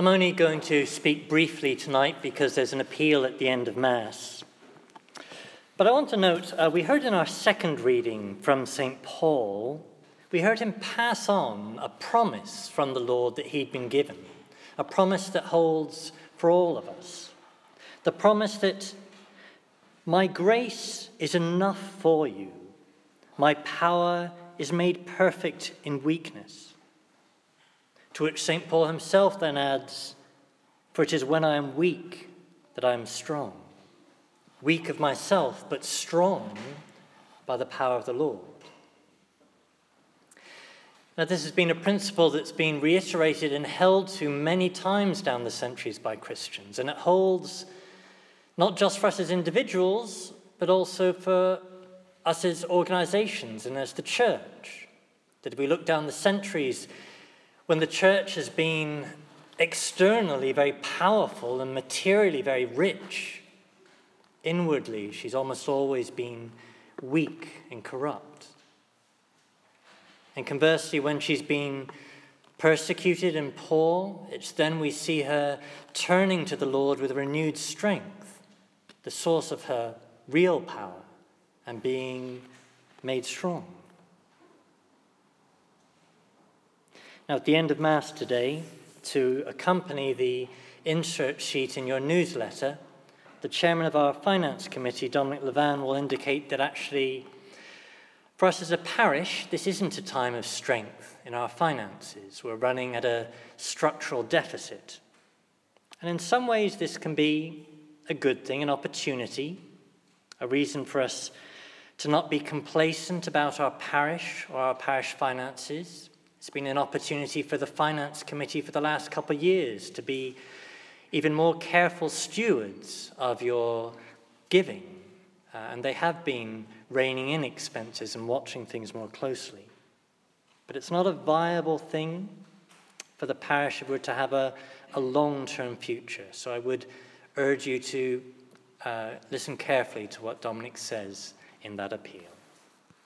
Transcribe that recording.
I'm only going to speak briefly tonight because there's an appeal at the end of Mass. But I want to note uh, we heard in our second reading from St. Paul, we heard him pass on a promise from the Lord that he'd been given, a promise that holds for all of us. The promise that my grace is enough for you, my power is made perfect in weakness. To which St. Paul himself then adds, For it is when I am weak that I am strong. Weak of myself, but strong by the power of the Lord. Now, this has been a principle that's been reiterated and held to many times down the centuries by Christians, and it holds not just for us as individuals, but also for us as organizations and as the church. That if we look down the centuries, when the church has been externally very powerful and materially very rich, inwardly she's almost always been weak and corrupt. And conversely, when she's been persecuted and poor, it's then we see her turning to the Lord with renewed strength, the source of her real power, and being made strong. Now, at the end of Mass today, to accompany the insert sheet in your newsletter, the chairman of our finance committee, Dominic Levan, will indicate that actually, for us as a parish, this isn't a time of strength in our finances. We're running at a structural deficit. And in some ways, this can be a good thing, an opportunity, a reason for us to not be complacent about our parish or our parish finances, it's been an opportunity for the Finance Committee for the last couple of years to be even more careful stewards of your giving. Uh, and they have been reining in expenses and watching things more closely. But it's not a viable thing for the parish if we're to have a, a long term future. So I would urge you to uh, listen carefully to what Dominic says in that appeal.